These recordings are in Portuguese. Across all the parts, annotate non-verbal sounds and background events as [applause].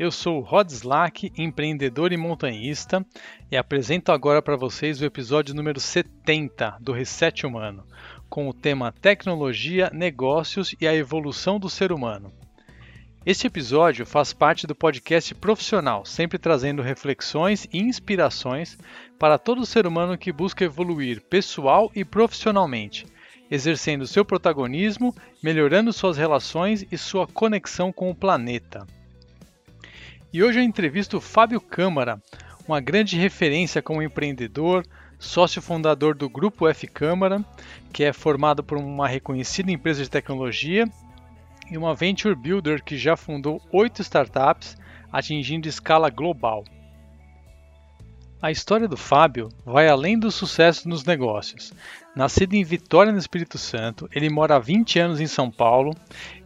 Eu sou Rod Slack, empreendedor e montanhista, e apresento agora para vocês o episódio número 70 do Reset Humano, com o tema Tecnologia, Negócios e a Evolução do Ser Humano. Este episódio faz parte do podcast profissional, sempre trazendo reflexões e inspirações para todo ser humano que busca evoluir pessoal e profissionalmente, exercendo seu protagonismo, melhorando suas relações e sua conexão com o planeta. E hoje eu entrevisto Fábio Câmara, uma grande referência como empreendedor, sócio fundador do Grupo F Câmara, que é formado por uma reconhecida empresa de tecnologia e uma venture builder que já fundou oito startups, atingindo escala global. A história do Fábio vai além do sucesso nos negócios. Nascido em Vitória no Espírito Santo, ele mora há 20 anos em São Paulo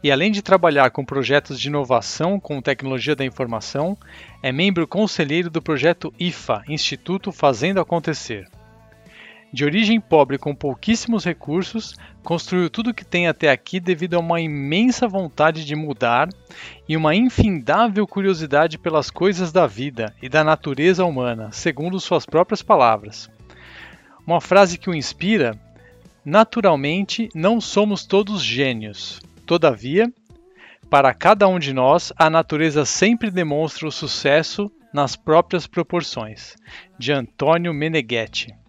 e, além de trabalhar com projetos de inovação com tecnologia da informação, é membro conselheiro do projeto IFA Instituto Fazendo Acontecer. De origem pobre com pouquíssimos recursos, construiu tudo o que tem até aqui devido a uma imensa vontade de mudar e uma infindável curiosidade pelas coisas da vida e da natureza humana, segundo suas próprias palavras. Uma frase que o inspira: Naturalmente, não somos todos gênios. Todavia, para cada um de nós, a natureza sempre demonstra o sucesso nas próprias proporções. De Antônio Meneghetti.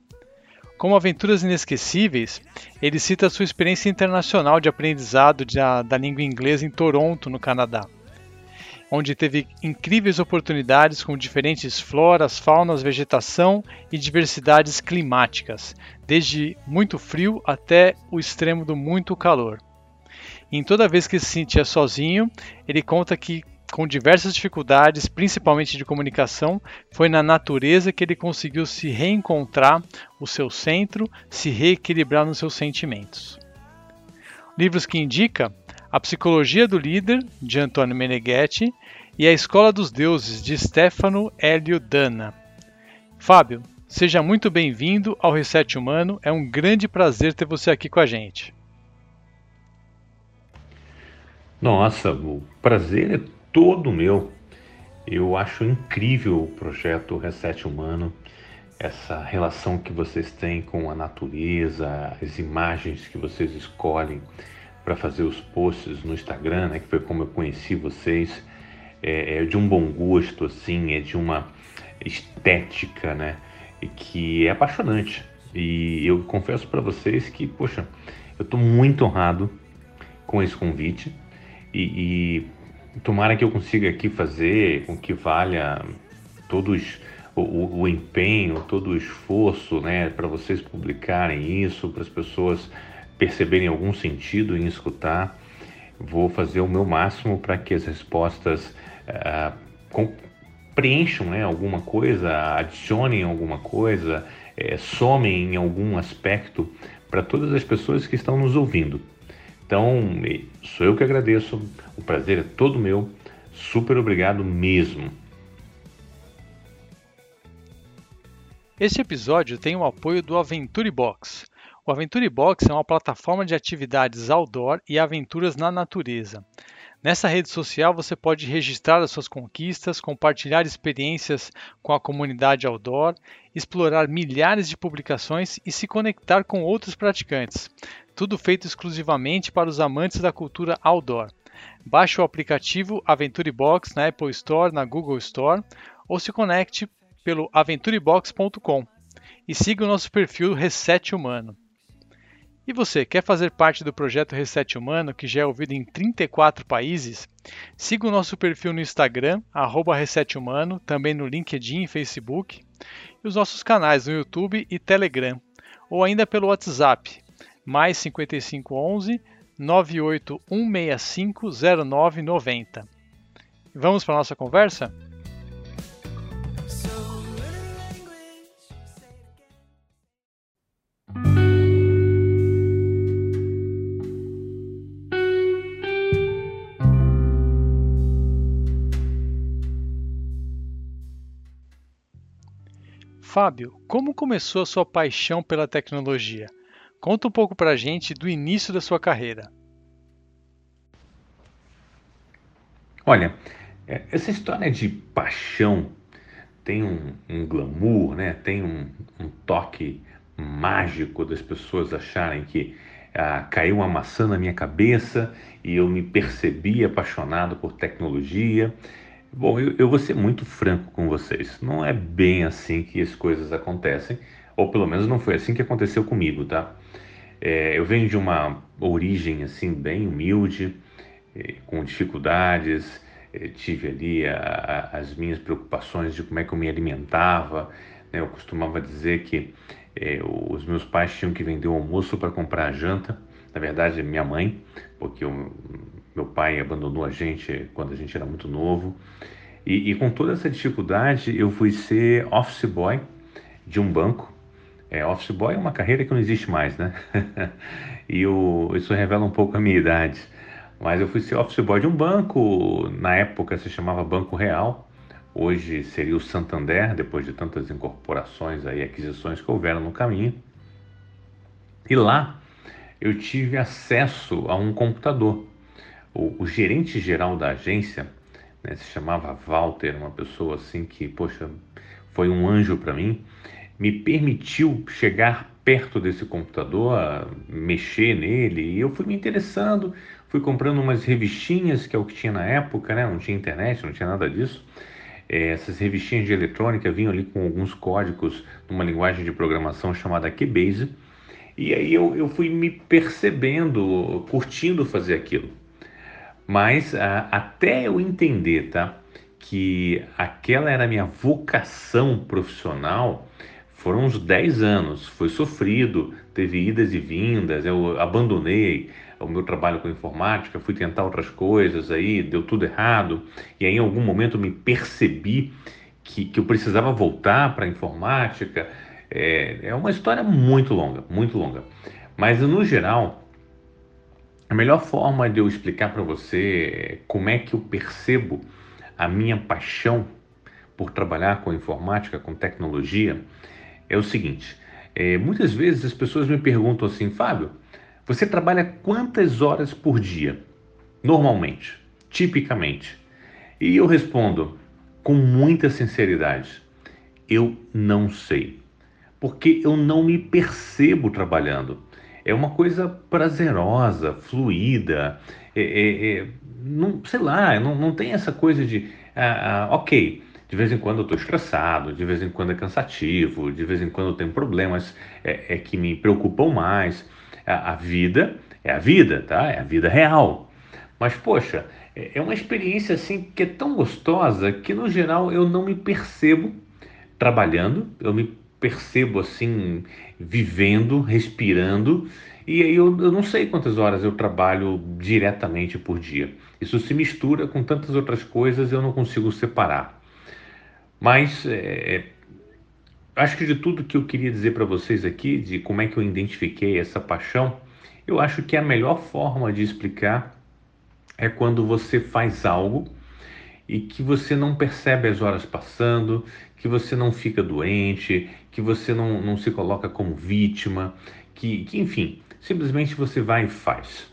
Como aventuras inesquecíveis, ele cita sua experiência internacional de aprendizado de, da língua inglesa em Toronto, no Canadá, onde teve incríveis oportunidades com diferentes floras, faunas, vegetação e diversidades climáticas, desde muito frio até o extremo do muito calor. Em toda vez que se sentia sozinho, ele conta que com diversas dificuldades, principalmente de comunicação, foi na natureza que ele conseguiu se reencontrar o seu centro, se reequilibrar nos seus sentimentos. Livros que indica A Psicologia do Líder, de Antonio Meneghetti, e A Escola dos Deuses, de Stefano Hélio Dana. Fábio, seja muito bem-vindo ao Reset Humano, é um grande prazer ter você aqui com a gente. Nossa, o prazer é todo meu. Eu acho incrível o projeto Reset Humano, essa relação que vocês têm com a natureza, as imagens que vocês escolhem para fazer os posts no Instagram, né, que foi como eu conheci vocês, é, é de um bom gosto, assim, é de uma estética, né, que é apaixonante. E eu confesso para vocês que, poxa, eu estou muito honrado com esse convite e, e tomara que eu consiga aqui fazer com que valha todos o, o, o empenho, todo o esforço, né, para vocês publicarem isso, para as pessoas perceberem algum sentido em escutar. Vou fazer o meu máximo para que as respostas com, preencham né, alguma coisa, adicionem alguma coisa, é, somem em algum aspecto para todas as pessoas que estão nos ouvindo. Então, sou eu que agradeço, o prazer é todo meu, super obrigado mesmo. Este episódio tem o apoio do Aventure Box. O Aventure Box é uma plataforma de atividades outdoor e aventuras na natureza. Nessa rede social você pode registrar as suas conquistas, compartilhar experiências com a comunidade outdoor, explorar milhares de publicações e se conectar com outros praticantes tudo feito exclusivamente para os amantes da cultura outdoor. Baixe o aplicativo Aventure Box na Apple Store, na Google Store ou se conecte pelo aventurebox.com e siga o nosso perfil Reset Humano. E você, quer fazer parte do projeto Reset Humano, que já é ouvido em 34 países? Siga o nosso perfil no Instagram, @resethumano, também no LinkedIn e Facebook, e os nossos canais no YouTube e Telegram, ou ainda pelo WhatsApp mais 5511 98165 0990. Vamos para a nossa conversa? Fábio, como começou a sua paixão pela tecnologia? Conta um pouco para a gente do início da sua carreira. Olha, É, essa história de paixão tem um, um glamour, né? tem um, um, toque mágico das pessoas acharem que ah, caiu uma maçã na minha cabeça e eu me percebi apaixonado por tecnologia. Bom, eu, eu vou ser muito franco com vocês. Não é bem assim que as coisas acontecem, ou pelo menos não foi assim que aconteceu comigo, tá? É, eu venho de uma origem assim bem humilde, é, com dificuldades, é, tive ali a, a, as minhas preocupações de como é que eu me alimentava. Né? Eu costumava dizer que é, os meus pais tinham que vender o almoço para comprar a janta. Na verdade, minha mãe, porque meu pai abandonou a gente quando a gente era muito novo. E, e com toda essa dificuldade, eu fui ser office boy de um banco é, office boy é uma carreira que não existe mais, né? [laughs] e o, isso revela um pouco a minha idade. Mas eu fui ser office boy de um banco, na época se chamava Banco Real, hoje seria o Santander, depois de tantas incorporações e aquisições que houveram no caminho. E lá eu tive acesso a um computador. O, o gerente geral da agência né, se chamava Walter, uma pessoa assim que, poxa, foi um anjo para mim me permitiu chegar perto desse computador, mexer nele, e eu fui me interessando, fui comprando umas revistinhas, que é o que tinha na época, né? não tinha internet, não tinha nada disso. É, essas revistinhas de eletrônica vinham ali com alguns códigos numa linguagem de programação chamada QBase, e aí eu, eu fui me percebendo, curtindo fazer aquilo. Mas a, até eu entender, tá? Que aquela era a minha vocação profissional, foram uns 10 anos, foi sofrido, teve idas e vindas, eu abandonei o meu trabalho com informática, fui tentar outras coisas, aí deu tudo errado, e aí em algum momento me percebi que, que eu precisava voltar para a informática. É, é uma história muito longa, muito longa. Mas no geral, a melhor forma de eu explicar para você como é que eu percebo a minha paixão por trabalhar com informática, com tecnologia, é o seguinte: é, muitas vezes as pessoas me perguntam assim, Fábio, você trabalha quantas horas por dia? Normalmente, tipicamente. E eu respondo com muita sinceridade: eu não sei. Porque eu não me percebo trabalhando. É uma coisa prazerosa, fluida, é, é, é não, sei lá, não, não tem essa coisa de, ah, ah, ok, de vez em quando eu estou estressado, de vez em quando é cansativo, de vez em quando eu tenho problemas é, é que me preocupam mais. A, a, vida é a vida, tá? É a vida real. Mas, poxa, é, é uma experiência assim que é tão gostosa que, no geral, eu não me percebo trabalhando, eu me percebo assim, vivendo, respirando, e aí eu, eu, não sei quantas horas eu trabalho diretamente por dia. Isso se mistura com tantas outras coisas, eu não consigo separar. Mas é, é, acho que de tudo que eu queria dizer para vocês aqui, de como é que eu identifiquei essa paixão, eu acho que a melhor forma de explicar é quando você faz algo e que você não percebe as horas passando, que você não fica doente, que você não, não se coloca como vítima, que, que enfim, simplesmente você vai e faz.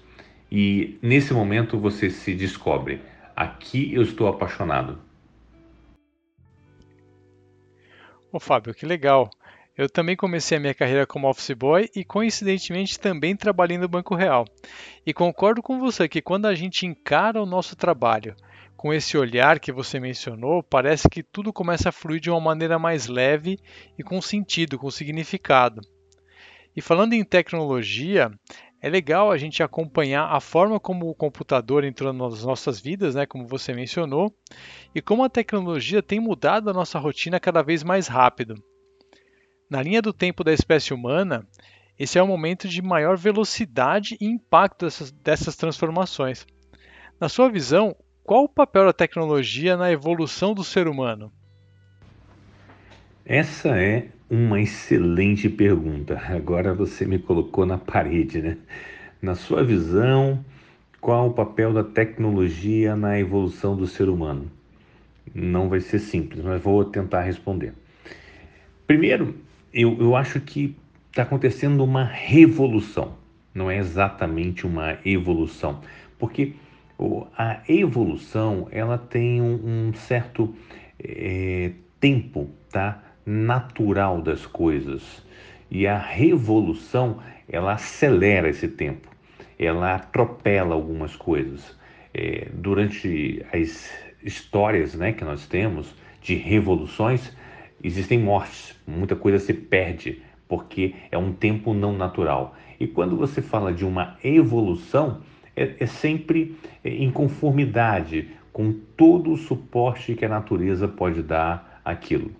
E nesse momento você se descobre: aqui eu estou apaixonado. Ô Fábio, que legal. Eu também comecei a minha carreira como office boy e coincidentemente também trabalhei no Banco Real. E concordo com você que quando a gente encara o nosso trabalho com esse olhar que você mencionou, parece que tudo começa a fluir de uma maneira mais leve e com sentido, com significado. E falando em tecnologia, é legal a gente acompanhar a forma como o computador entrou nas nossas vidas, né, como você mencionou, e como a tecnologia tem mudado a nossa rotina cada vez mais rápido. Na linha do tempo da espécie humana, esse é o momento de maior velocidade e impacto dessas, dessas transformações. Na sua visão, qual o papel da tecnologia na evolução do ser humano? Essa é uma excelente pergunta. Agora você me colocou na parede, né? Na sua visão, qual o papel da tecnologia na evolução do ser humano? Não vai ser simples, mas vou tentar responder. Primeiro, eu, eu acho que está acontecendo uma revolução, não é exatamente uma evolução, porque a evolução ela tem um, um certo é, tempo tá? Natural das coisas e a revolução ela acelera esse tempo, ela atropela algumas coisas. É, durante as histórias né, que nós temos de revoluções, existem mortes, muita coisa se perde porque é um tempo não natural. E quando você fala de uma evolução, é, é sempre em conformidade com todo o suporte que a natureza pode dar àquilo.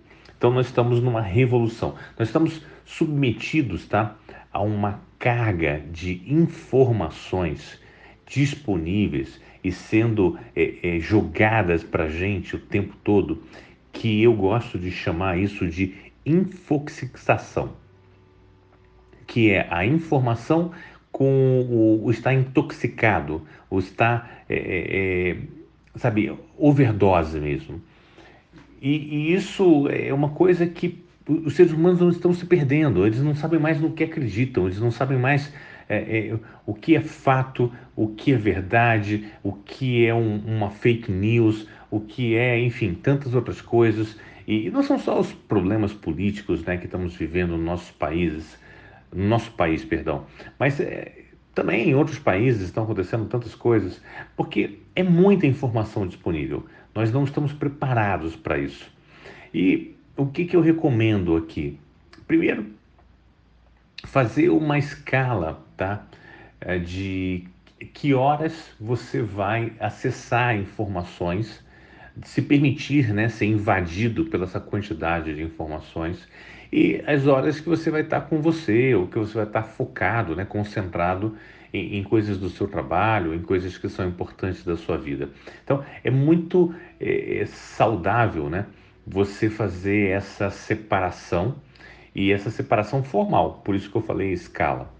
Então nós estamos numa revolução. Nós estamos submetidos, tá, a uma carga de informações disponíveis e sendo é, é, jogadas para gente o tempo todo, que eu gosto de chamar isso de infoxicação, que é a informação com o, o estar intoxicado, o estar, é, é, é, sabe, overdose mesmo. E, e, isso é uma coisa que os seres humanos não estão se perdendo, eles não sabem mais no que acreditam, eles não sabem mais é, é, o que é fato, o que é verdade, o que é um, uma fake news, o que é, enfim, tantas outras coisas. E, e não são só os problemas políticos né, que estamos vivendo nos nossos países, no nosso país, perdão. Mas é, também em outros países estão acontecendo tantas coisas, porque é muita informação disponível. Nós não estamos preparados para isso. E o que, que eu recomendo aqui? Primeiro, fazer uma escala tá? É, de que horas você vai acessar informações, se permitir né, ser invadido pela essa quantidade de informações e as horas que você vai estar com você, ou que você vai estar focado, né, concentrado em, em coisas do seu trabalho, em coisas que são importantes da sua vida. Então, é muito é, é saudável né, você fazer essa separação e essa separação formal, por isso que eu falei escala.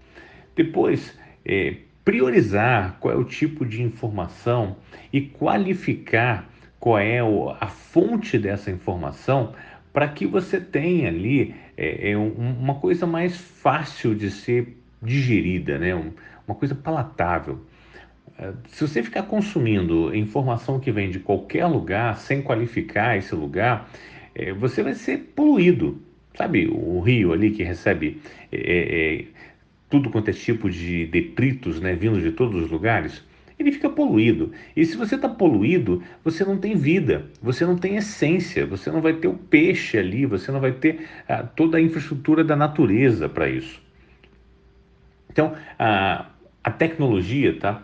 Depois, é, priorizar qual é o tipo de informação e qualificar qual é a fonte dessa informação para que você tenha ali é, é um, uma coisa mais fácil de ser digerida, né? Um, uma coisa palatável. É, se você ficar consumindo informação que vem de qualquer lugar sem qualificar esse lugar, é, você vai ser poluído. Sabe o rio ali que recebe é, é tudo quanto é tipo de detritos né, vindos de todos os lugares? ele fica poluído. E se você está poluído, você não tem vida, você não tem essência, você não vai ter o peixe ali, você não vai ter ah, toda a infraestrutura da natureza para isso. Então, a, a tecnologia, tá?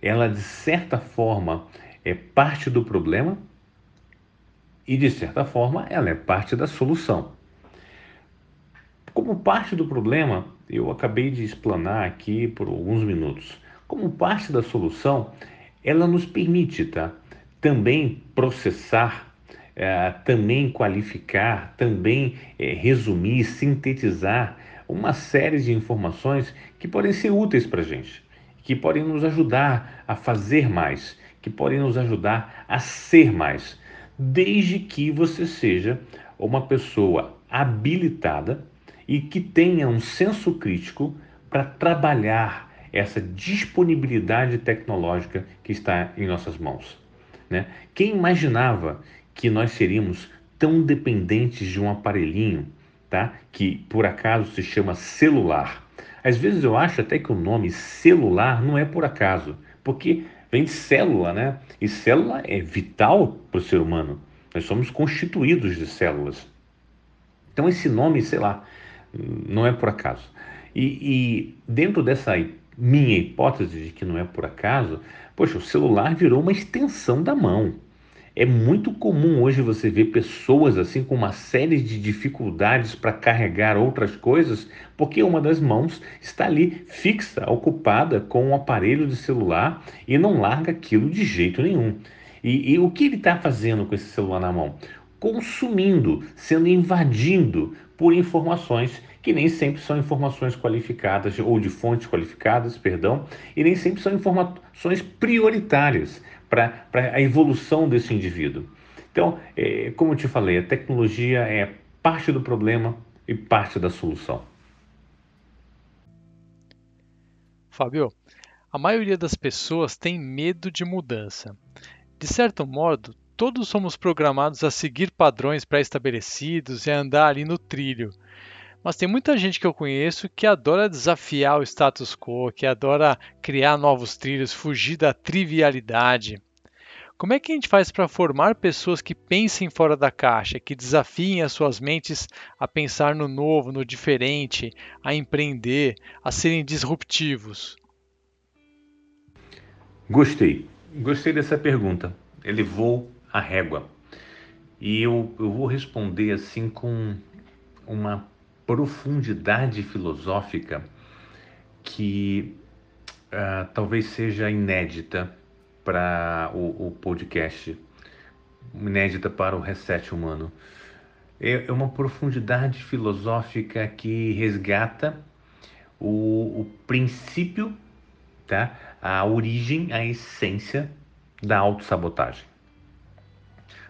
Ela de certa forma é parte do problema e de certa forma ela é parte da solução. Como parte do problema, eu acabei de explanar aqui por alguns minutos como parte da solução, ela nos permite tá, também processar, é, também qualificar, também é, resumir, sintetizar uma série de informações que podem ser úteis para a gente, que podem nos ajudar a fazer mais, que podem nos ajudar a ser mais, desde que você seja uma pessoa habilitada e que tenha um senso crítico para trabalhar essa disponibilidade tecnológica que está em nossas mãos. Né? Quem imaginava que nós seríamos tão dependentes de um aparelhinho, tá? que por acaso se chama celular? Às vezes eu acho até que o nome celular não é por acaso, porque vem de célula, né? E célula é vital para o ser humano. Nós somos constituídos de células. Então esse nome, sei lá, não é por acaso. E, e dentro dessa minha hipótese de que não é por acaso, poxa, o celular virou uma extensão da mão. É muito comum hoje você ver pessoas assim com uma série de dificuldades para carregar outras coisas, porque uma das mãos está ali fixa, ocupada com um aparelho de celular e não larga aquilo de jeito nenhum. E, e o que ele está fazendo com esse celular na mão? Consumindo, sendo invadido por informações que nem sempre são informações qualificadas ou de fontes qualificadas, perdão, e nem sempre são informações prioritárias para a evolução desse indivíduo. Então, é, como eu te falei, a tecnologia é parte do problema e parte da solução. Fábio, A maioria das pessoas tem medo de mudança. De certo modo, todos somos programados a seguir padrões pré-estabelecidos e a andar ali no trilho. Mas tem muita gente que eu conheço que adora desafiar o status quo, que adora criar novos trilhos, fugir da trivialidade. Como é que a gente faz para formar pessoas que pensem fora da caixa, que desafiem as suas mentes a pensar no novo, no diferente, a empreender, a serem disruptivos? Gostei. Gostei dessa pergunta. Elevou a régua. E eu, eu vou responder assim com uma profundidade filosófica que uh, talvez seja inédita para o, o, podcast, inédita para o Reset Humano. É, é uma profundidade filosófica que resgata o, o princípio, tá? a origem, a essência da autossabotagem.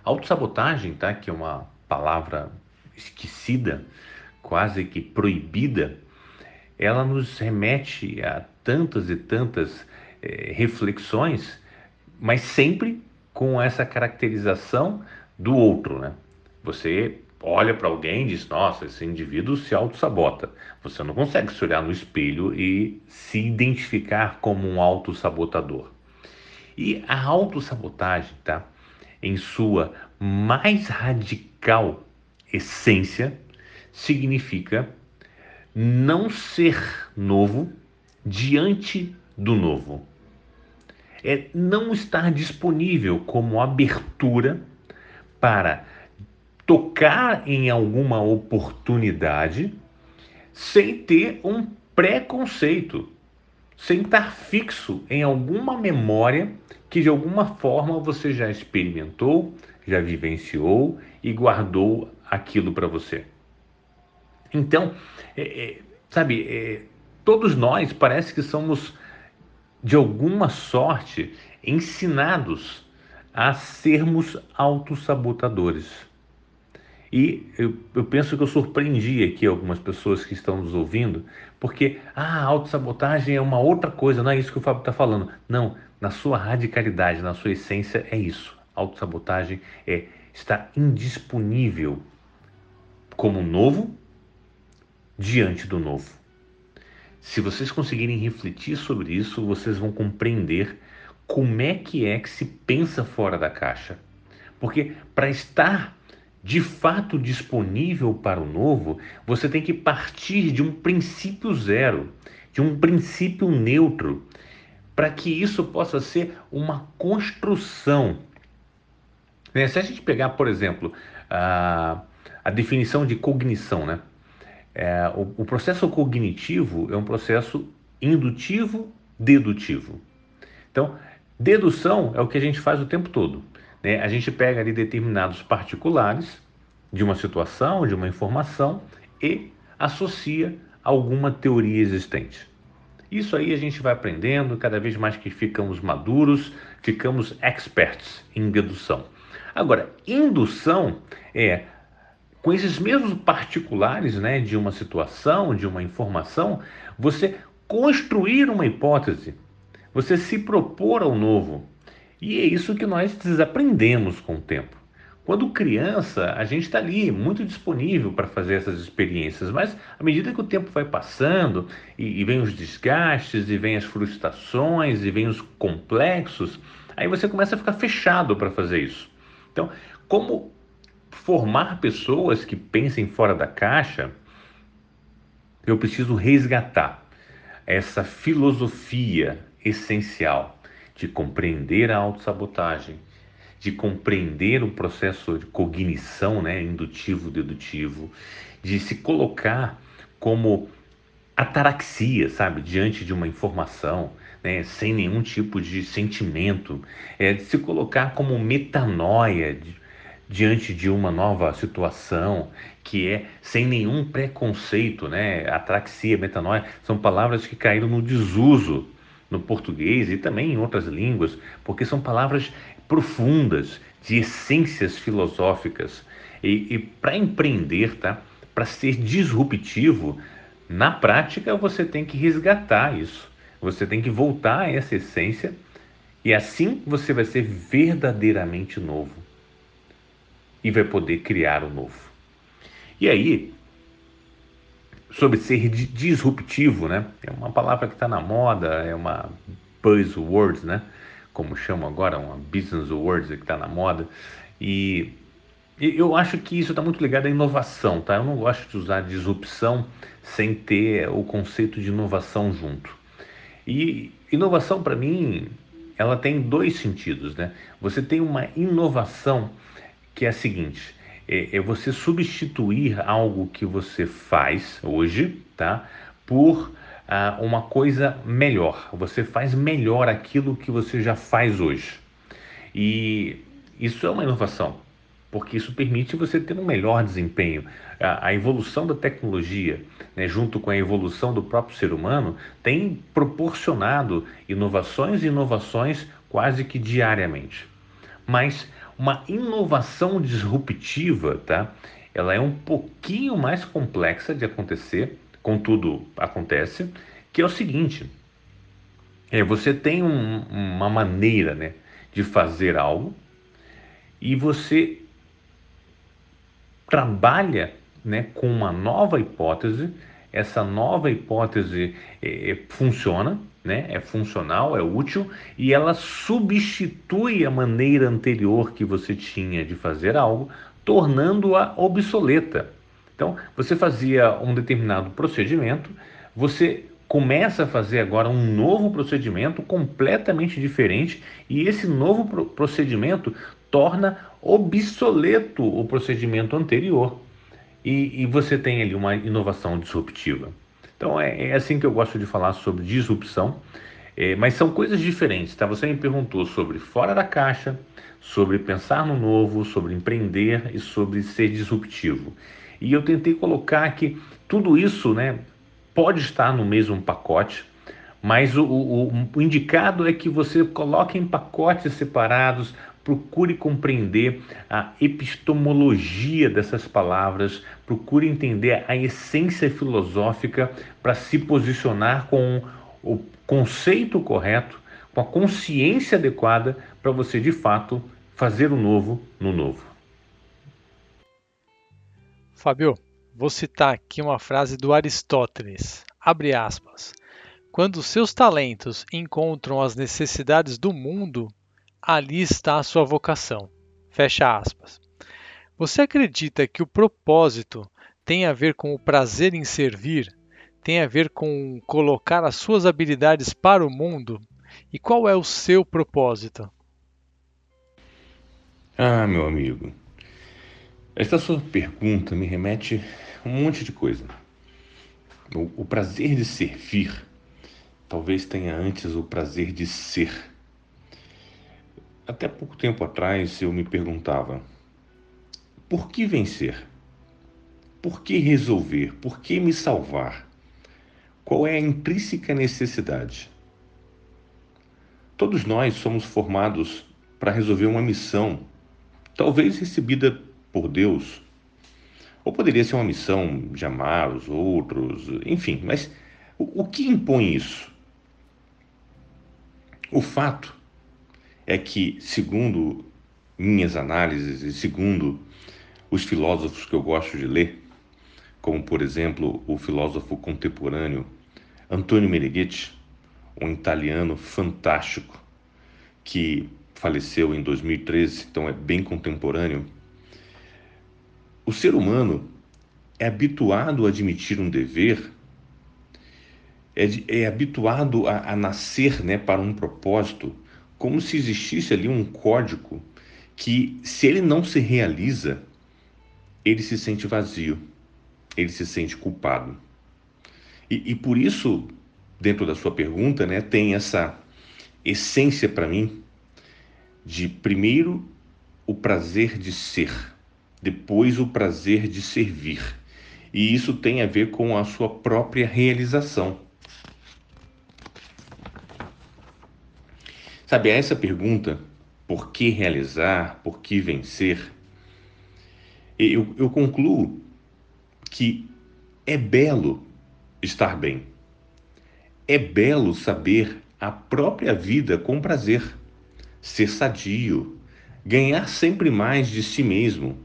Autossabotagem, tá? que é uma palavra esquecida, quase que proibida, ela nos remete a tantas e tantas eh, reflexões, mas sempre com essa caracterização do outro, né? Você olha para alguém e diz: Nossa, esse indivíduo se auto-sabota. Você não consegue se olhar no espelho e se identificar como um auto-sabotador. E a autossabotagem, tá? Em sua mais radical essência, significa não ser novo diante do novo. É não estar disponível como abertura para tocar em alguma oportunidade sem ter um preconceito, sem estar fixo em alguma memória que de alguma forma você já experimentou, já vivenciou e guardou aquilo para você. Então, é, é, sabe, é, todos nós parece que somos, de alguma sorte, ensinados a sermos autossabotadores. E eu, eu, penso que eu surpreendi aqui algumas pessoas que estão nos ouvindo, porque ah, a autossabotagem é uma outra coisa, não é isso que o Fábio está falando. Não, na sua radicalidade, na sua essência, é isso. Autossabotagem é estar indisponível como novo diante do novo. Se vocês conseguirem refletir sobre isso, vocês vão compreender como é que é que se pensa fora da caixa. Porque para estar de fato disponível para o novo, você tem que partir de um princípio zero, de um princípio neutro, para que isso possa ser uma construção. Né? Se a gente pegar, por exemplo, a, a definição de cognição, né? É, o, o processo cognitivo é um processo indutivo, dedutivo. Então, dedução é o que a gente faz o tempo todo. Né? A gente pega ali determinados particulares de uma situação, de uma informação e associa alguma teoria existente. Isso aí a gente vai aprendendo, cada vez mais que ficamos maduros, ficamos experts em dedução. Agora, indução é com esses mesmos particulares né, de uma situação, de uma informação, você construir uma hipótese, você se propor ao novo. E é isso que nós desaprendemos com o tempo. Quando criança, a gente está ali muito disponível para fazer essas experiências, mas à medida que o tempo vai passando e, e vem os desgastes, e vem as frustrações, e vem os complexos, aí você começa a ficar fechado para fazer isso. Então, como formar pessoas que pensem fora da caixa, eu preciso resgatar essa filosofia essencial de compreender a autossabotagem, de compreender o processo de cognição, né, indutivo, dedutivo, de se colocar como ataraxia, sabe, diante de uma informação, né, sem nenhum tipo de sentimento, é de se colocar como metanoia, de, diante de uma nova situação, que é sem nenhum preconceito, né? Atraxia, metanoia, são palavras que caíram no desuso no português e também em outras línguas, porque são palavras profundas, de essências filosóficas. E, e para empreender, tá? Para ser disruptivo, na prática você tem que resgatar isso. Você tem que voltar a essa essência e assim você vai ser verdadeiramente novo e vai poder criar o novo. E aí, sobre ser disruptivo, né? É uma palavra que está na moda, é uma buzzword, né? Como chamam agora, uma business word que está na moda. E eu acho que isso está muito ligado à inovação, tá? Eu não gosto de usar disrupção sem ter o conceito de inovação junto. E inovação, para mim, ela tem dois sentidos, né? Você tem uma inovação que é a seguinte: é, é você substituir algo que você faz hoje, tá? Por ah, uma coisa melhor. Você faz melhor aquilo que você já faz hoje. E isso é uma inovação, porque isso permite você ter um melhor desempenho. A, a evolução da tecnologia, né, junto com a evolução do próprio ser humano, tem proporcionado inovações e inovações quase que diariamente. Mas uma inovação disruptiva, tá? Ela é um pouquinho mais complexa de acontecer, contudo acontece, que é o seguinte: é, você tem um, uma maneira, né, de fazer algo e você trabalha, né, com uma nova hipótese. Essa nova hipótese é, é funciona, né? É funcional, é útil e ela substitui a maneira anterior que você tinha de fazer algo, tornando-a obsoleta. Então, você fazia um determinado procedimento, você começa a fazer agora um novo procedimento completamente diferente e esse novo procedimento torna obsoleto o procedimento anterior e, e você tem ali uma inovação disruptiva. Então é, é assim que eu gosto de falar sobre disrupção, é, mas são coisas diferentes, tá? Você me perguntou sobre fora da caixa, sobre pensar no novo, sobre empreender e sobre ser disruptivo. E eu tentei colocar que tudo isso, né, pode estar no mesmo pacote, mas o, o, o indicado é que você coloque em pacotes separados, procure compreender a epistemologia dessas palavras, procure entender a essência filosófica para se posicionar com o conceito correto, com a consciência adequada para você de fato fazer o novo no novo. Fábio, vou citar aqui uma frase do Aristóteles. Abre aspas. Quando seus talentos encontram as necessidades do mundo, ali está a sua vocação. Fecha aspas. Você acredita que o propósito tem a ver com o prazer em servir? Tem a ver com colocar as suas habilidades para o mundo? E qual é o seu propósito? Ah, meu amigo, esta sua pergunta me remete a um monte de coisa. O, o prazer de servir talvez tenha antes o prazer de ser. Até pouco tempo atrás eu me perguntava: por que vencer? Por que resolver? Por que me salvar? Qual é a intrínseca necessidade? Todos nós somos formados para resolver uma missão, talvez recebida por Deus. Ou poderia ser uma missão de amar os outros, enfim, mas o, o que impõe isso? O fato é que, segundo minhas análises e segundo os filósofos que eu gosto de ler, como por exemplo o filósofo contemporâneo Antonio Meneghetti, um italiano fantástico que faleceu em 2013, então é bem contemporâneo. O ser humano é habituado a admitir um dever, é, é habituado a, a nascer né, para um propósito como se existisse ali um código que, se ele não se realiza, ele se sente vazio, ele se sente culpado. E, e por isso, dentro da sua pergunta, né, tem essa essência para mim de primeiro o prazer de ser, depois o prazer de servir. E isso tem a ver com a sua própria realização. Sabe, a essa pergunta, por que realizar, por que vencer, eu, eu concluo que é belo estar bem, é belo saber a própria vida com prazer, ser sadio, ganhar sempre mais de si mesmo,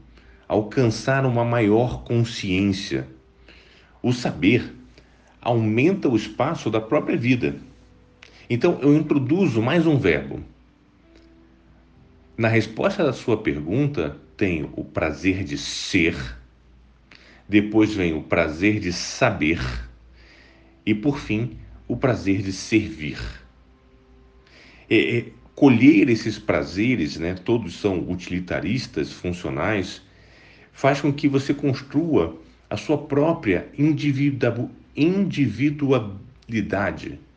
alcançar uma maior consciência. O saber aumenta o espaço da própria vida. Então, eu introduzo mais um verbo. Na resposta da sua pergunta, tenho o prazer de ser, depois vem o prazer de saber e, por fim, o prazer de servir. É, é, colher esses prazeres, né, todos são utilitaristas, funcionais, faz com que você construa a sua própria individualidade.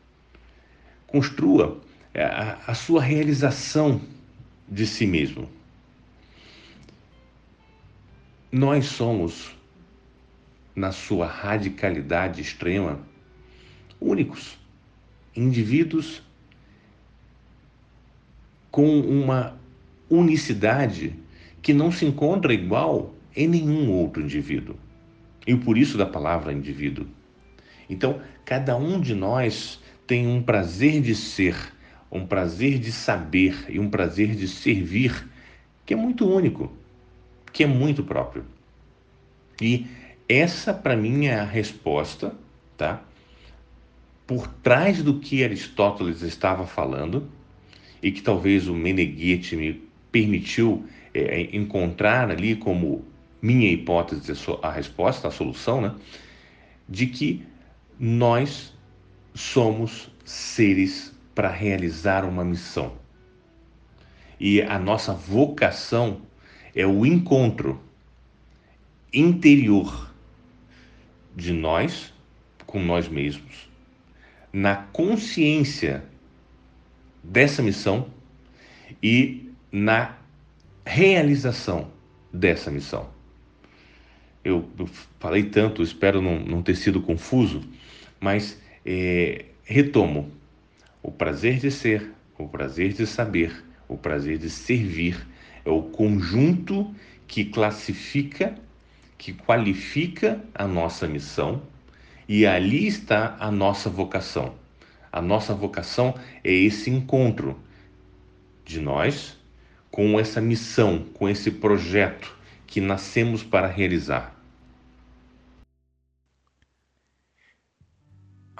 Construa é, a, a sua realização de si mesmo. Nós somos, na sua radicalidade extrema, únicos, indivíduos com uma unicidade que não se encontra igual em nenhum outro indivíduo. E por isso da palavra indivíduo. Então, cada um de nós tem um prazer de ser, um prazer de saber e um prazer de servir que é muito único, que é muito próprio. E essa para mim é a resposta, tá? Por trás do que Aristóteles estava falando e que talvez o Meneghetti me permitiu é, encontrar ali como minha hipótese a resposta, a solução, né? De que nós somos seres para realizar uma missão. E a nossa vocação é o encontro interior de nós com nós mesmos, na consciência dessa missão e na realização dessa missão. Eu, eu falei tanto, espero não, não, ter sido confuso, mas é, retomo: o prazer de ser, o prazer de saber, o prazer de servir é o conjunto que classifica, que qualifica a nossa missão e ali está a nossa vocação. A nossa vocação é esse encontro de nós com essa missão, com esse projeto que nascemos para realizar.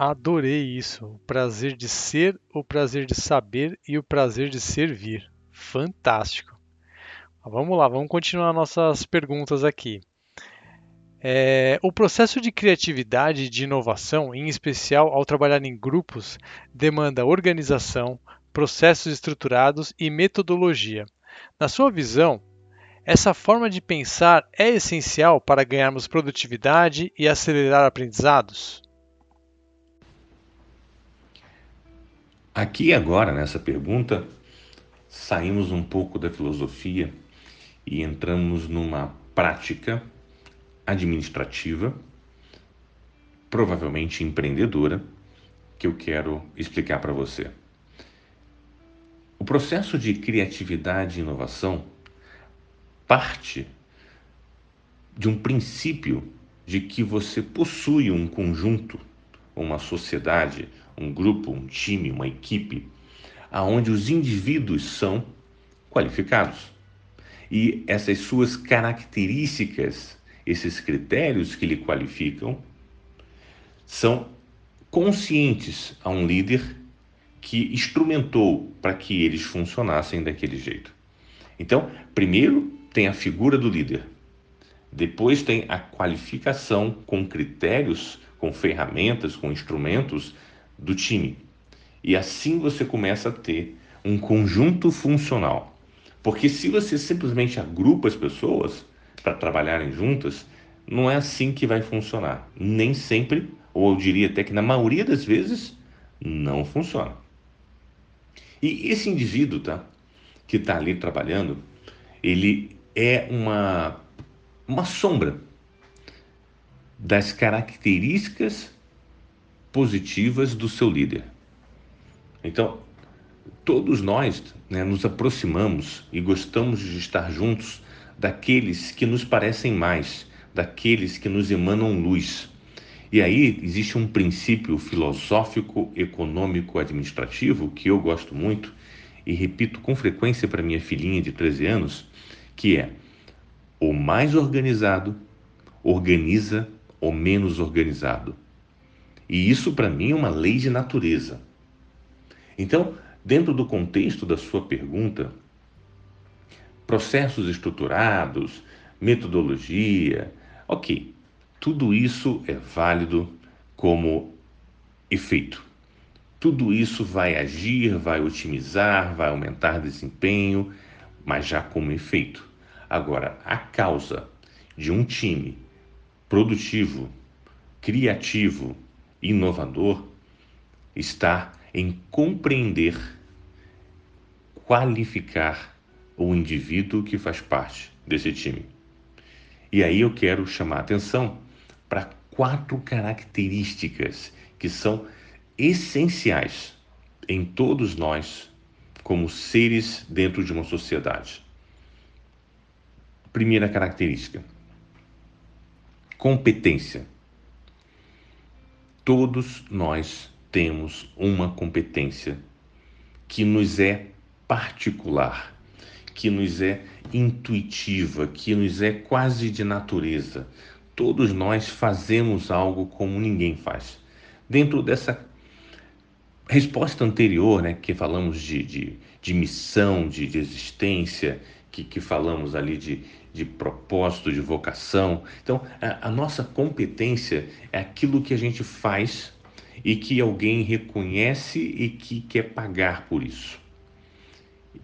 Adorei isso. O prazer de ser, o prazer de saber e o prazer de servir. Fantástico. Vamos lá, vamos continuar nossas perguntas aqui. É, o processo de criatividade e de inovação, em especial ao trabalhar em grupos, demanda organização, processos estruturados e metodologia. Na sua visão, essa forma de pensar é essencial para ganharmos produtividade e acelerar aprendizados? Aqui agora, nessa pergunta, saímos um pouco da filosofia e entramos numa prática administrativa, provavelmente empreendedora, que eu quero explicar para você. O processo de criatividade e inovação parte de um princípio de que você possui um conjunto, uma sociedade, um grupo, um time, uma equipe, aonde os indivíduos são qualificados. E essas suas características esses critérios que lhe qualificam são conscientes a um líder que instrumentou para que eles funcionassem daquele jeito. Então, primeiro tem a figura do líder, depois tem a qualificação com critérios, com ferramentas, com instrumentos do time. E assim você começa a ter um conjunto funcional. Porque se você simplesmente agrupa as pessoas, para trabalharem juntas, não é assim que vai funcionar. Nem sempre, ou eu diria até que na maioria das vezes, não funciona. E esse indivíduo, tá, que está ali trabalhando, ele é uma, uma sombra das características positivas do seu líder. Então, todos nós né, nos aproximamos e gostamos de estar juntos daqueles que nos parecem mais, daqueles que nos emanam luz. E aí existe um princípio filosófico, econômico, administrativo que eu gosto muito e repito com frequência para minha filhinha de 13 anos, que é o mais organizado organiza o menos organizado. E isso para mim é uma lei de natureza. Então, dentro do contexto da sua pergunta, processos estruturados, metodologia, ok, tudo isso é válido como efeito. Tudo isso vai agir, vai otimizar, vai aumentar desempenho, mas já como efeito. Agora, a causa de um time produtivo, criativo, inovador está em compreender, qualificar o indivíduo que faz parte desse time. E aí eu quero chamar a atenção para quatro características que são essenciais em todos nós como seres dentro de uma sociedade. Primeira característica: competência. Todos nós temos uma competência que nos é particular, que nos é intuitiva, que nos é quase de natureza todos nós fazemos algo como ninguém faz. Dentro dessa resposta anterior, né, que falamos de, de, de missão, de, de existência, que, que, falamos ali de, de propósito, de vocação. Então, a, a nossa competência é aquilo que a gente faz e que alguém reconhece e que quer pagar por isso.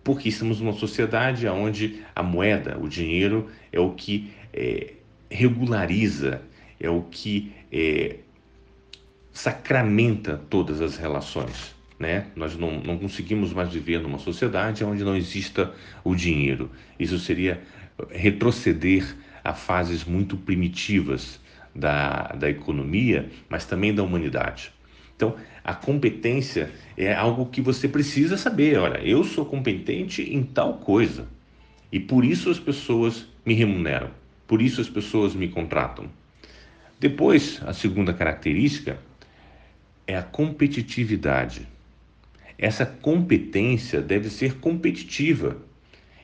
Porque estamos numa sociedade onde a moeda, o dinheiro, é o que é, regulariza, é o que é, sacramenta todas as relações. Né? Nós não, não conseguimos mais viver numa sociedade onde não exista o dinheiro. Isso seria retroceder a fases muito primitivas da, da economia, mas também da humanidade. Então, a competência é algo que você precisa saber. Olha, eu sou competente em tal coisa e por isso as pessoas me remuneram. Por isso as pessoas me contratam. Depois, a segunda característica é a competitividade. Essa competência deve ser competitiva.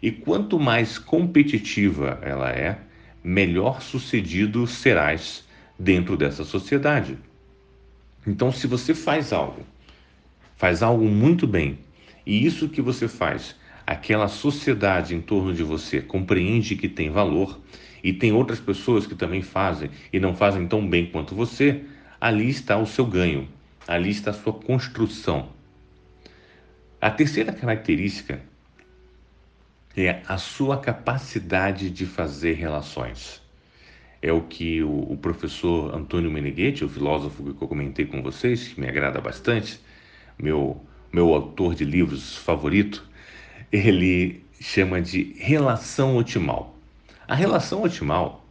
E quanto mais competitiva ela é, melhor sucedido serás dentro dessa sociedade. Então, se você faz algo, faz algo muito bem, e isso que você faz, aquela sociedade em torno de você compreende que tem valor, e tem outras pessoas que também fazem e não fazem tão bem quanto você, ali está o seu ganho, ali está a sua construção. A terceira característica é a sua capacidade de fazer relações. É o que o, professor Antônio Meneghetti, o filósofo que eu comentei com vocês, que me agrada bastante, meu, meu autor de livros favorito, ele chama de relação otimal. A relação otimal,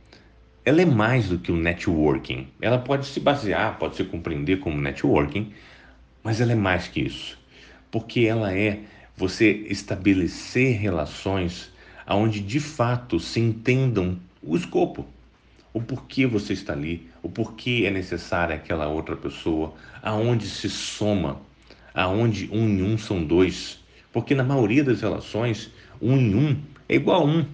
ela é mais do que o networking. Ela pode se basear, pode se compreender como networking, mas ela é mais que isso. Porque ela é você estabelecer relações onde de fato se entendam o escopo, o porquê você está ali, o porquê é necessária aquela outra pessoa, aonde se soma, aonde um em um são dois. Porque na maioria das relações, um em um é igual a um.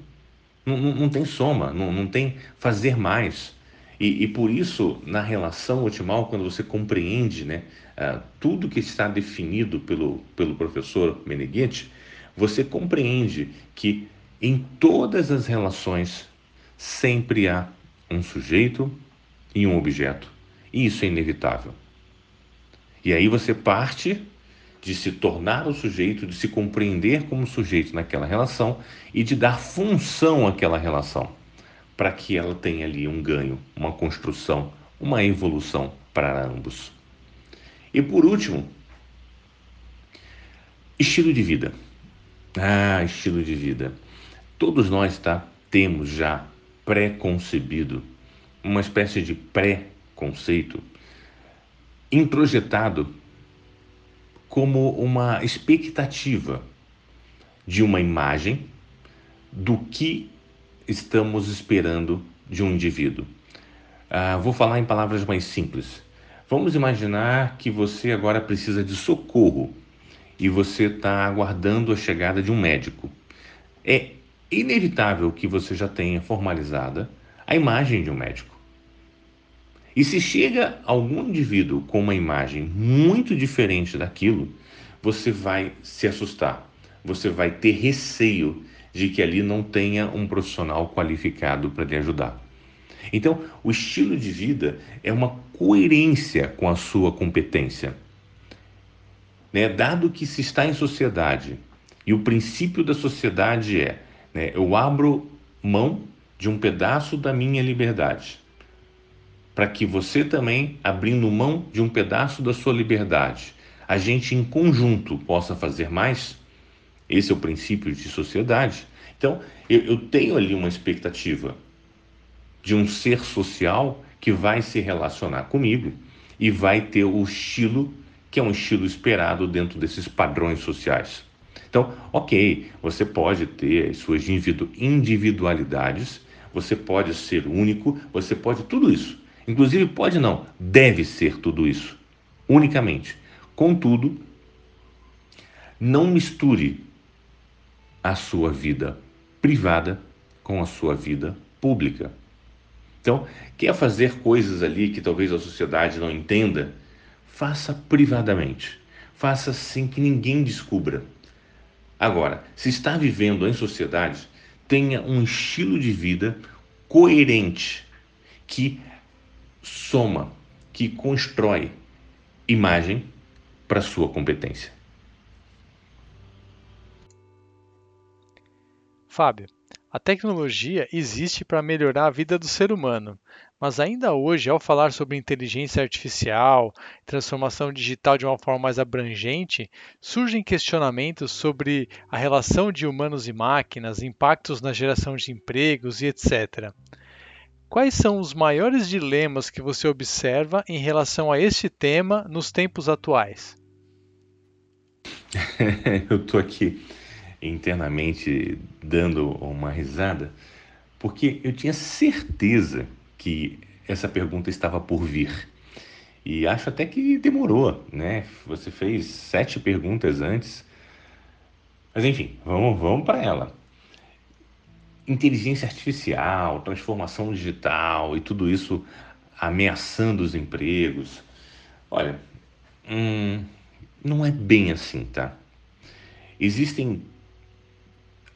Não, não, não tem soma, não, não tem fazer mais. E, e, por isso, na relação otimal, quando você compreende né, uh, tudo que está definido pelo, pelo professor Meneghetti, você compreende que em todas as relações sempre há um sujeito e um objeto. E isso é inevitável. E aí você parte de se tornar o sujeito, de se compreender como sujeito naquela relação e de dar função àquela relação, para que ela tenha ali um ganho, uma construção, uma evolução para ambos. E por último, estilo de vida. Ah, estilo de vida. Todos nós tá, temos já pré-concebido uma espécie de pré-conceito introjetado como uma expectativa de uma imagem do que estamos esperando de um indivíduo. Ah, vou falar em palavras mais simples. Vamos imaginar que você agora precisa de socorro e você está aguardando a chegada de um médico. É inevitável que você já tenha formalizada a imagem de um médico. E se chega algum indivíduo com uma imagem muito diferente daquilo, você vai se assustar, você vai ter receio de que ali não tenha um profissional qualificado para lhe ajudar. Então, o estilo de vida é uma coerência com a sua competência. Né? Dado que se está em sociedade e o princípio da sociedade é né, eu abro mão de um pedaço da minha liberdade para que você também, abrindo mão de um pedaço da sua liberdade, a gente em conjunto possa fazer mais. Esse é o princípio de sociedade. Então, eu, eu tenho ali uma expectativa de um ser social que vai se relacionar comigo e vai ter o estilo que é um estilo esperado dentro desses padrões sociais. Então, ok, você pode ter as suas individualidades, você pode ser único, você pode tudo isso. Inclusive, pode não, deve ser tudo isso, unicamente. Contudo, não misture a sua vida privada com a sua vida pública. Então, quer fazer coisas ali que talvez a sociedade não entenda? Faça privadamente. Faça sem que ninguém descubra. Agora, se está vivendo em sociedade, tenha um estilo de vida coerente que soma, que constrói imagem para sua competência. Fábio, a tecnologia existe para melhorar a vida do ser humano, mas ainda hoje, ao falar sobre inteligência artificial, transformação digital de uma forma mais abrangente, surgem questionamentos sobre a relação de humanos e máquinas, impactos na geração de empregos e etc. Quais são os maiores dilemas que você observa em relação a este tema nos tempos atuais? [laughs] Eu estou aqui internamente dando uma risada, porque eu tinha certeza que essa pergunta estava por vir. E acho até que demorou, né? Você fez sete perguntas antes. Mas enfim, vamos, vamos para ela. Inteligência artificial, transformação digital e tudo isso ameaçando os empregos. Olha, hum, não é bem assim, tá? Existem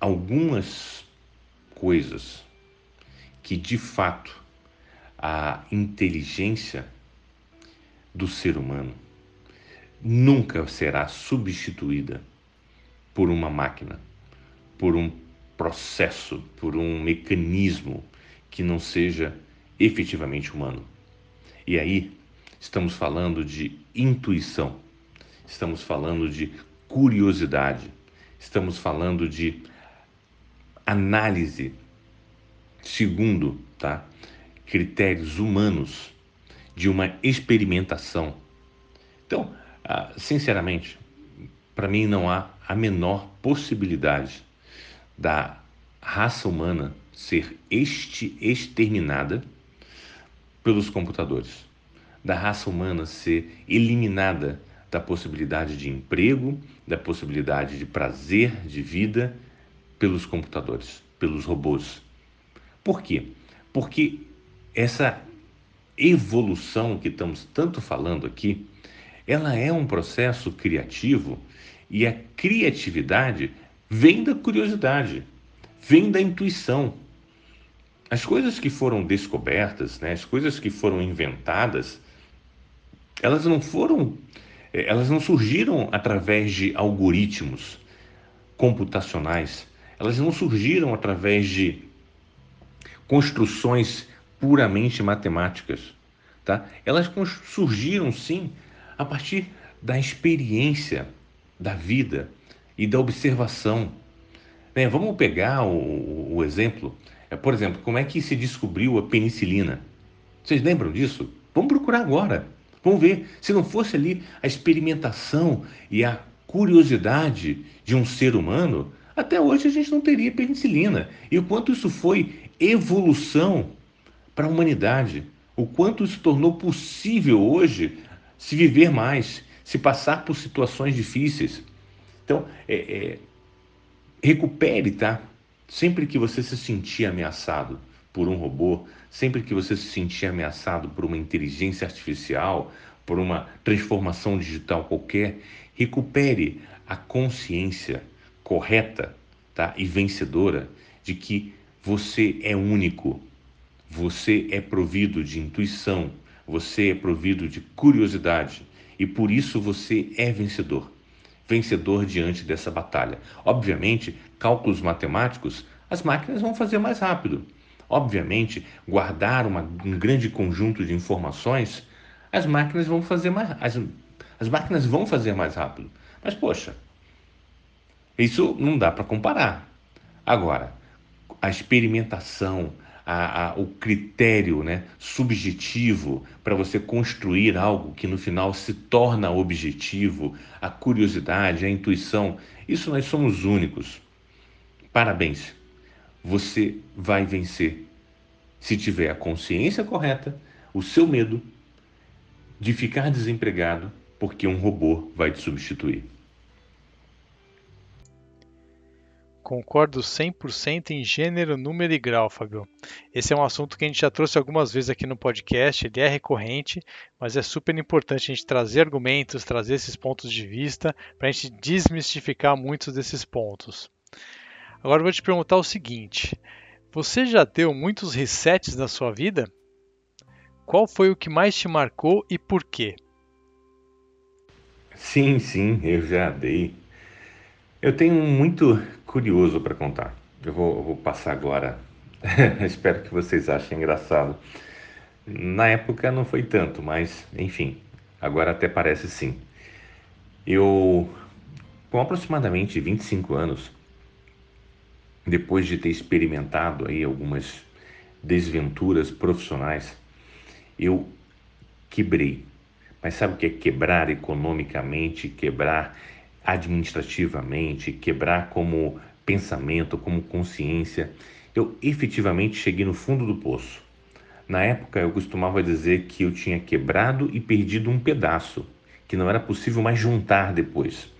algumas coisas que de fato a inteligência do ser humano nunca será substituída por uma máquina, por um processo, por um mecanismo que não seja efetivamente humano. E aí estamos falando de intuição, estamos falando de curiosidade, estamos falando de análise segundo tá, critérios humanos de uma experimentação. Então, ah, sinceramente, para mim não há a menor possibilidade da raça humana ser este exterminada pelos computadores, da raça humana ser eliminada da possibilidade de emprego, da possibilidade de prazer, de vida pelos computadores, pelos robôs. Por quê? Porque essa evolução que estamos tanto falando aqui, ela é um processo criativo e a criatividade vem da curiosidade, vem da intuição. As coisas que foram descobertas, né, as coisas que foram inventadas, elas não foram, eh, elas não surgiram através de algoritmos computacionais elas não surgiram através de construções puramente matemáticas, tá? Elas surgiram sim a partir da experiência da vida e da observação. Né? Vamos pegar o, o exemplo, é, por exemplo, como é que se descobriu a penicilina? Vocês lembram disso? Vamos procurar agora. Vamos ver. Se não fosse ali a experimentação e a curiosidade de um ser humano, até hoje a gente não teria penicilina. E o quanto isso foi evolução para a humanidade. O quanto se tornou possível hoje se viver mais, se passar por situações difíceis. Então, é, é, recupere, tá? Sempre que você se sentir ameaçado por um robô, sempre que você se sentir ameaçado por uma inteligência artificial, por uma transformação digital qualquer, recupere a consciência correta tá? e vencedora de que você é único, você é provido de intuição, você é provido de curiosidade e por isso você é vencedor. Vencedor diante dessa batalha. Obviamente, cálculos matemáticos as máquinas vão fazer mais rápido. Obviamente, guardar uma, um grande conjunto de informações, as máquinas vão fazer mais as, as máquinas vão fazer mais rápido. Mas poxa, isso não dá para comparar. Agora, a experimentação, a, a, o critério né, subjetivo para você construir algo que no final se torna objetivo, a curiosidade, a intuição, isso nós somos únicos. Parabéns, você vai vencer se tiver a consciência correta, o seu medo de ficar desempregado porque um robô vai te substituir. Concordo 100% em gênero, número e grau, Fabio. Esse é um assunto que a gente já trouxe algumas vezes aqui no podcast, ele é recorrente, mas é super importante a gente trazer argumentos, trazer esses pontos de vista, para a gente desmistificar muitos desses pontos. Agora eu vou te perguntar o seguinte: você já deu muitos resets na sua vida? Qual foi o que mais te marcou e por quê? Sim, sim, eu já dei. Eu tenho muito curioso para contar. Eu vou, eu vou passar agora. [laughs] Espero que vocês achem engraçado. Na época não foi tanto, mas enfim, agora até parece sim. Eu, com aproximadamente 25 anos, depois de ter experimentado aí algumas desventuras profissionais, eu quebrei. Mas sabe o que é quebrar economicamente, quebrar administrativamente, quebrar como pensamento, como consciência. Eu efetivamente cheguei no fundo do poço. Na época eu costumava dizer que eu tinha quebrado e perdido um pedaço, que não era possível mais juntar depois.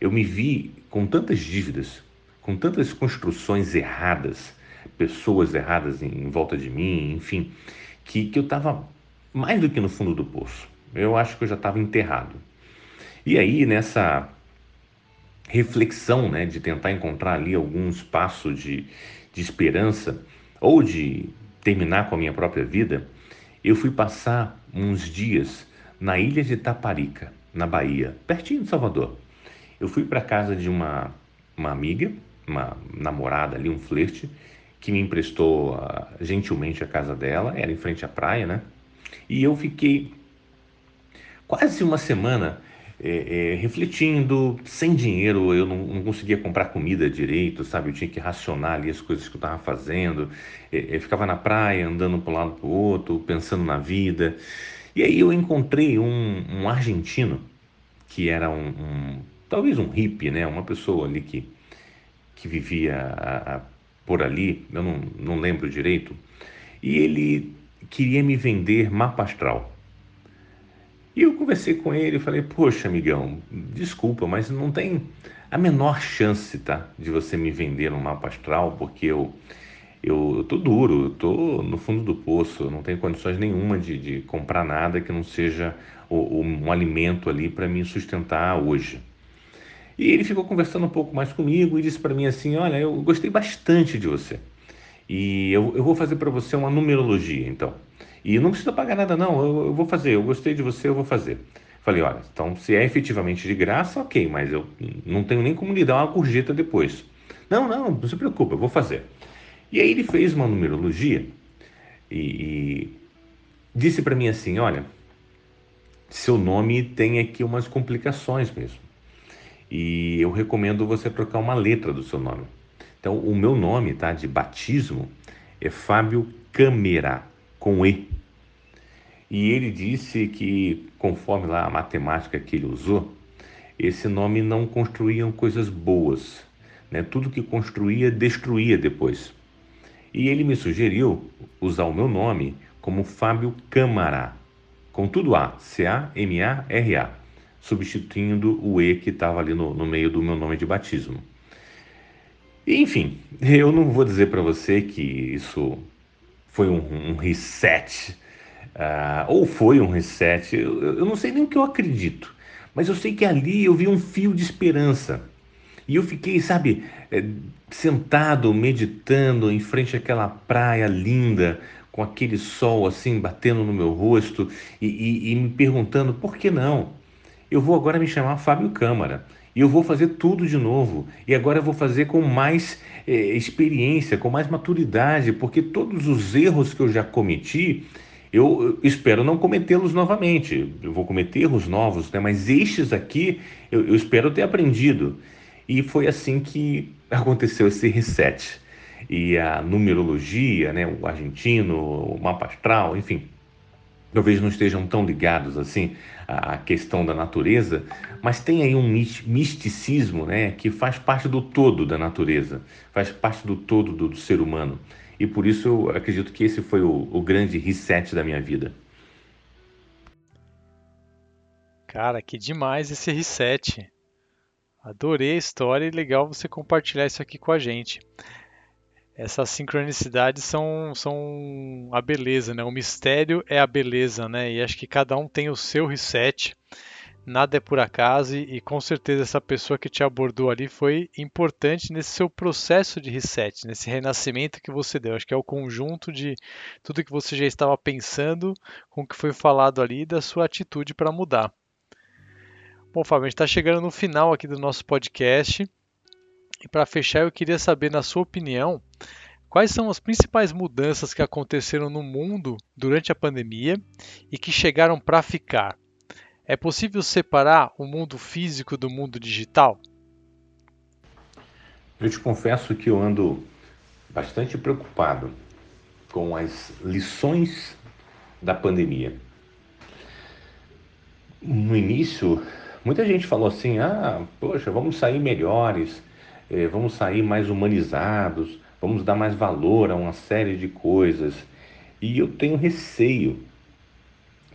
Eu me vi com tantas dívidas, com tantas construções erradas, pessoas erradas em, volta de mim, enfim, que, que eu estava mais do que no fundo do poço. Eu acho que eu já estava enterrado. E aí, nessa reflexão, né, de tentar encontrar ali algum espaço de, de esperança ou de terminar com a minha própria vida, eu fui passar uns dias na ilha de Taparica, na Bahia, pertinho de Salvador. Eu fui para casa de uma, uma amiga, uma namorada ali, um flerte, que me emprestou uh, gentilmente a casa dela, era em frente à praia, né? E eu fiquei quase uma semana é, é, refletindo, sem dinheiro, eu não, não, conseguia comprar comida direito, sabe? Eu tinha que racionar ali as coisas que eu estava fazendo. É, ficava na praia, andando para um lado para o outro, pensando na vida. E aí eu encontrei um, um argentino, que era um, um, talvez um hippie, né? Uma pessoa ali que, que vivia a, a, por ali, eu não, não lembro direito. E ele queria me vender mapa astral. E eu conversei com ele e falei, poxa, amigão, desculpa, mas não tem a menor chance, tá? De você me vender um mapa astral, porque eu, eu, eu tô duro, eu tô no fundo do poço, eu não tenho condições nenhuma de, de comprar nada que não seja o, o, um alimento ali para me sustentar hoje. E ele ficou conversando um pouco mais comigo e disse para mim assim, olha, eu gostei bastante de você. E eu, eu vou fazer para você uma numerologia, então. E não precisa pagar nada, não. Eu, eu, vou fazer. Eu gostei de você, eu vou fazer. Falei, olha, então se é efetivamente de graça, ok, mas eu não tenho nem como lhe dar uma gorjeta depois. Não, não, não se preocupe, eu vou fazer. E aí ele fez uma numerologia e, e disse para mim assim: olha, seu nome tem aqui umas complicações mesmo. E eu recomendo você trocar uma letra do seu nome. Então, o meu nome, tá, de batismo é Fábio Câmera com E. E ele disse que, conforme lá a matemática que ele usou, esse nome não construía coisas boas. Né? Tudo que construía, destruía depois. E ele me sugeriu usar o meu nome como Fábio Câmara, com tudo A, C-A-M-A-R-A, substituindo o E que estava ali no, no meio do meu nome de batismo. Enfim, eu não vou dizer para você que isso foi um, um reset, uh, ou foi um reset, eu, eu, não sei nem o que eu acredito, mas eu sei que ali eu vi um fio de esperança. E eu fiquei, sabe, é, sentado, meditando em frente àquela praia linda, com aquele sol assim batendo no meu rosto e, e, e me perguntando por que não? Eu vou agora me chamar Fábio Câmara e eu vou fazer tudo de novo. E agora eu vou fazer com mais é, experiência, com mais maturidade, porque todos os erros que eu já cometi, eu espero não cometê-los novamente. Eu vou cometer erros novos, né? mas estes aqui eu, eu espero ter aprendido. E foi assim que [laughs] aconteceu esse reset. E a numerologia, né, o argentino, o mapa astral, enfim, talvez não estejam tão ligados assim à questão da natureza, mas tem aí um misticismo né, que faz parte do todo da natureza, faz parte do todo do, do ser humano. E por isso eu acredito que esse foi o, o grande reset da minha vida. Cara, que demais esse reset. Adorei a história e legal você compartilhar isso aqui com a gente. Essas sincronicidades são, são a beleza, né? O mistério é a beleza, né? E acho que cada um tem o seu reset. Nada é por acaso e, e com certeza essa pessoa que te abordou ali foi importante nesse seu processo de reset, nesse renascimento que você deu. Acho que é o conjunto de tudo que você já estava pensando com o que foi falado ali da sua atitude para mudar. Bom, Fábio, a gente está chegando no final aqui do nosso podcast. E para fechar, eu queria saber, na sua opinião, quais são as principais mudanças que aconteceram no mundo durante a pandemia e que chegaram para ficar. É possível separar o mundo físico do mundo digital? Eu te confesso que eu ando bastante preocupado com as lições da pandemia. No início, Muita gente falou assim: ah, poxa, vamos sair melhores, eh, vamos sair mais humanizados, vamos dar mais valor a uma série de coisas. E eu tenho receio,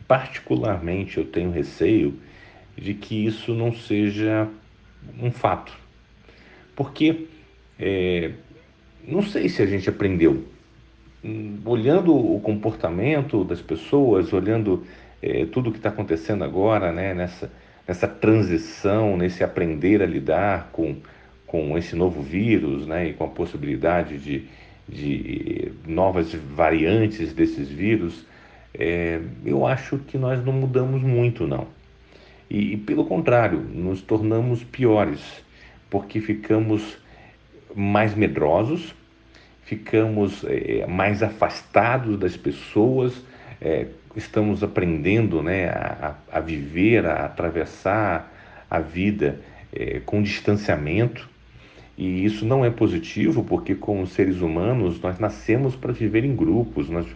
particularmente eu tenho receio de que isso não seja um fato. Porque é, não sei se a gente aprendeu. Olhando o comportamento das pessoas, olhando é, tudo o que está acontecendo agora, né, nessa, nessa transição, nesse aprender a lidar com, com esse novo vírus né, e com a possibilidade de, de novas variantes desses vírus, é, eu acho que nós não mudamos muito, não. E, e, pelo contrário, nos tornamos piores, porque ficamos mais medrosos, ficamos é, mais afastados das pessoas, é, estamos aprendendo né, a, a viver, a atravessar a vida com distanciamento. E isso não é positivo, porque como seres humanos nós nascemos para viver em grupos, nós,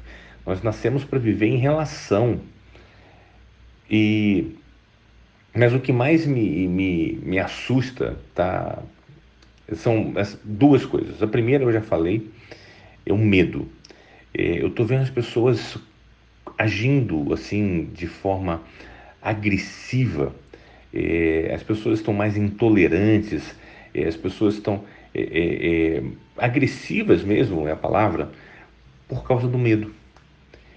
nós nascemos para viver em relação. E mas o que mais me, me, me assusta tá, são duas coisas. A primeira eu já falei, é o medo. É, eu estou vendo as pessoas agindo assim de forma agressiva. É, as pessoas estão mais intolerantes, as pessoas estão é, é, agressivas mesmo, é a palavra, por causa do medo.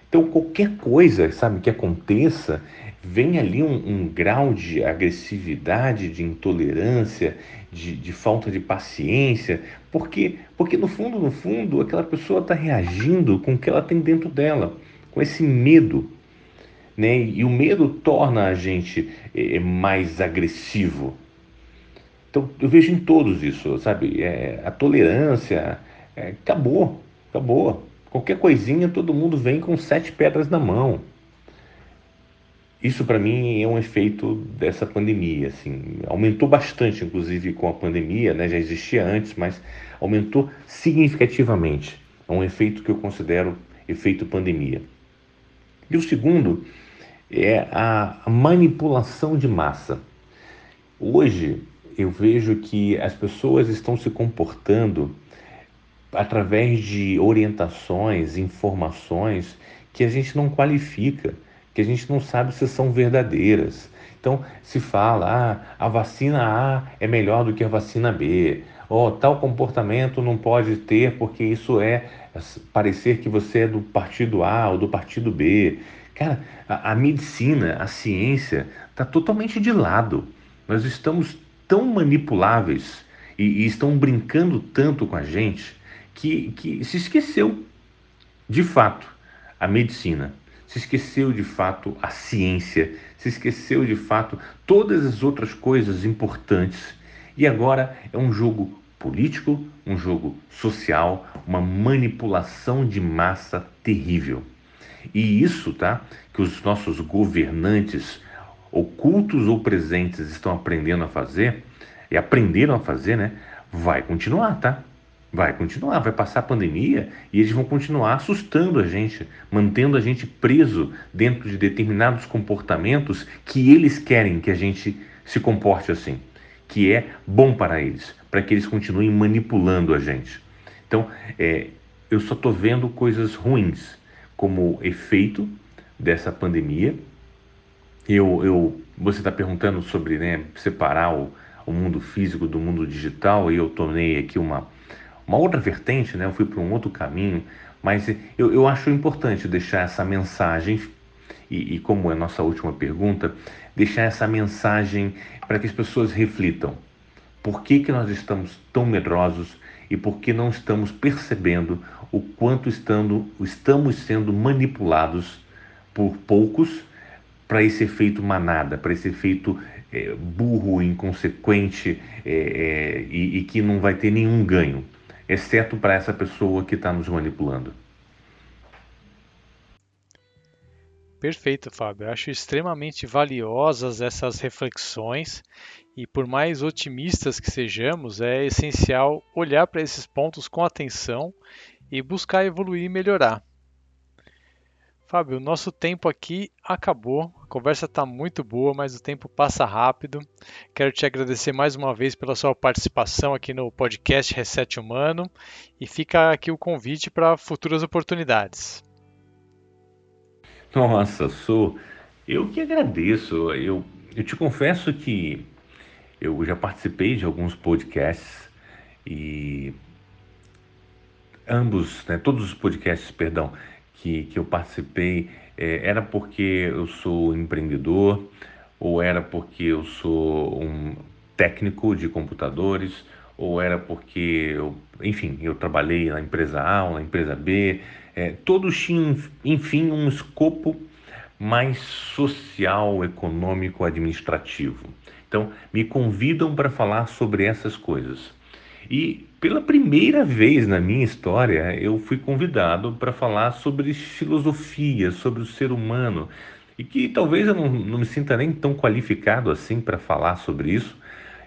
Então, qualquer coisa, sabe, que aconteça, vem ali um, um grau de agressividade, de intolerância, de, de, falta de paciência, porque, porque no fundo, no fundo, aquela pessoa está reagindo com o que ela tem dentro dela com esse medo. Né? E o medo torna a gente é, mais agressivo. Então eu vejo em todos isso, sabe? É, a tolerância é, acabou, acabou. Qualquer coisinha todo mundo vem com sete pedras na mão. Isso para mim é um efeito dessa pandemia, assim, aumentou bastante, inclusive com a pandemia, né? Já existia antes, mas aumentou significativamente. É um efeito que eu considero efeito pandemia. E o segundo é a manipulação de massa. Hoje eu vejo que as pessoas estão se comportando através de orientações, informações que a gente não qualifica, que a gente não sabe se são verdadeiras. Então, se fala, ah, a vacina A é melhor do que a vacina B, ou tal comportamento não pode ter porque isso é parecer que você é do partido A ou do partido B. Cara, a, a medicina, a ciência está totalmente de lado. Nós estamos tão manipuláveis e, e, estão brincando tanto com a gente que, que se esqueceu de fato a medicina, se esqueceu de fato a ciência, se esqueceu de fato todas as outras coisas importantes e agora é um jogo político, um jogo social, uma manipulação de massa terrível. E isso, tá? Que os nossos governantes, ocultos ou presentes, estão aprendendo a fazer, e aprenderam a fazer, né? Vai continuar, tá? Vai continuar, vai passar a pandemia e eles vão continuar assustando a gente, mantendo a gente preso dentro de determinados comportamentos que eles querem que a gente se comporte assim, que é bom para eles, para que eles continuem manipulando a gente. Então, é, eu só estou vendo coisas ruins como efeito dessa pandemia. Eu, eu, você está perguntando sobre né, separar o, o mundo físico do mundo digital e eu tornei aqui uma uma outra vertente, né? eu fui para um outro caminho, mas eu, eu acho importante deixar essa mensagem, e, e como é a nossa última pergunta, deixar essa mensagem para que as pessoas reflitam. Por que, que nós estamos tão medrosos e por que não estamos percebendo o quanto estando, estamos sendo manipulados por poucos para esse efeito manada, para esse efeito é, burro, inconsequente é, é, e, e que não vai ter nenhum ganho exceto para essa pessoa que está nos manipulando. Perfeito, Fábio. Eu acho extremamente valiosas essas reflexões e, por mais otimistas que sejamos, é essencial olhar para esses pontos com atenção e buscar evoluir e melhorar. Fábio, nosso tempo aqui acabou. A conversa está muito boa, mas o tempo passa rápido. Quero te agradecer mais uma vez pela sua participação aqui no podcast Reset Humano e fica aqui o convite para futuras oportunidades. Nossa, sou eu que agradeço. Eu, eu te confesso que eu já participei de alguns podcasts e ambos, né, todos os podcasts, perdão, que, que eu participei é, era porque eu sou empreendedor ou era porque eu sou um técnico de computadores ou era porque eu, enfim, eu trabalhei na empresa A ou na empresa B. É, todos tinham, enfim, um escopo mais social, econômico, administrativo. Então, me convidam para falar sobre essas coisas. E pela primeira vez na minha história, eu fui convidado para falar sobre filosofia, sobre o ser humano, e que talvez eu não, não me sinta nem tão qualificado assim para falar sobre isso.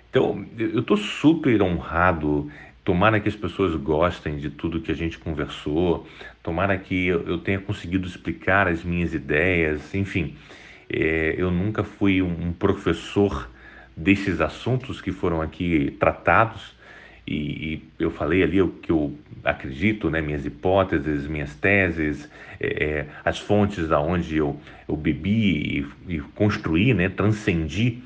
Então, eu estou super honrado. Tomara que as pessoas gostem de tudo que a gente conversou, tomara que eu tenha conseguido explicar as minhas ideias, enfim. É, eu nunca fui um professor desses assuntos que foram aqui tratados, e, e, eu falei ali o que eu acredito, né, minhas hipóteses, minhas teses, é, é as fontes da onde eu, eu bebi e, e construí, né, transcendi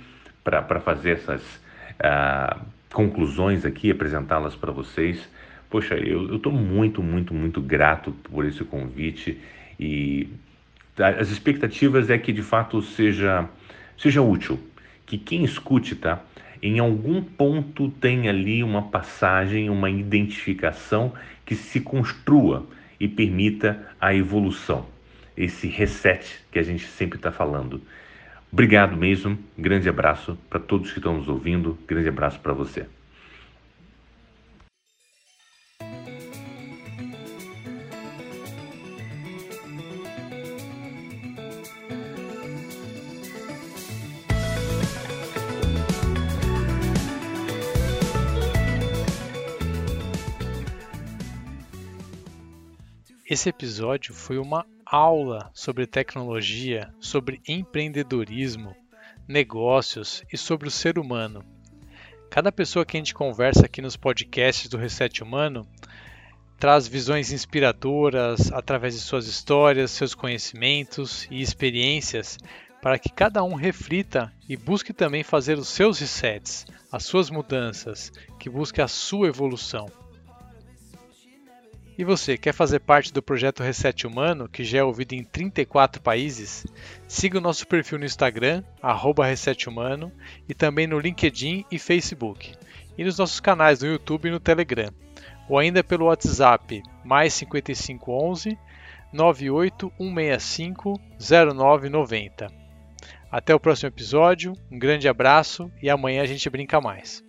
para fazer essas ah, conclusões aqui, apresentá-las para vocês. Poxa, eu estou muito, muito, muito grato por esse convite e as expectativas é que de fato seja, seja útil, que quem escute, tá? Em algum ponto tem ali uma passagem, uma identificação que se construa e permita a evolução, esse reset que a gente sempre está falando. Obrigado mesmo, grande abraço para todos que estão nos ouvindo, grande abraço para você. Esse episódio foi uma aula sobre tecnologia, sobre empreendedorismo, negócios e sobre o ser humano. Cada pessoa que a gente conversa aqui nos podcasts do Reset Humano traz visões inspiradoras através de suas histórias, seus conhecimentos e experiências para que cada um reflita e busque também fazer os seus resets, as suas mudanças, que busque a sua evolução. E você, quer fazer parte do projeto Reset Humano, que já é ouvido em 34 países? Siga o nosso perfil no Instagram, @resethumano, e também no LinkedIn e Facebook, e nos nossos canais no YouTube e no Telegram ou ainda pelo WhatsApp mais 5511 98165 0990. Até o próximo episódio, um grande abraço e amanhã a gente brinca mais.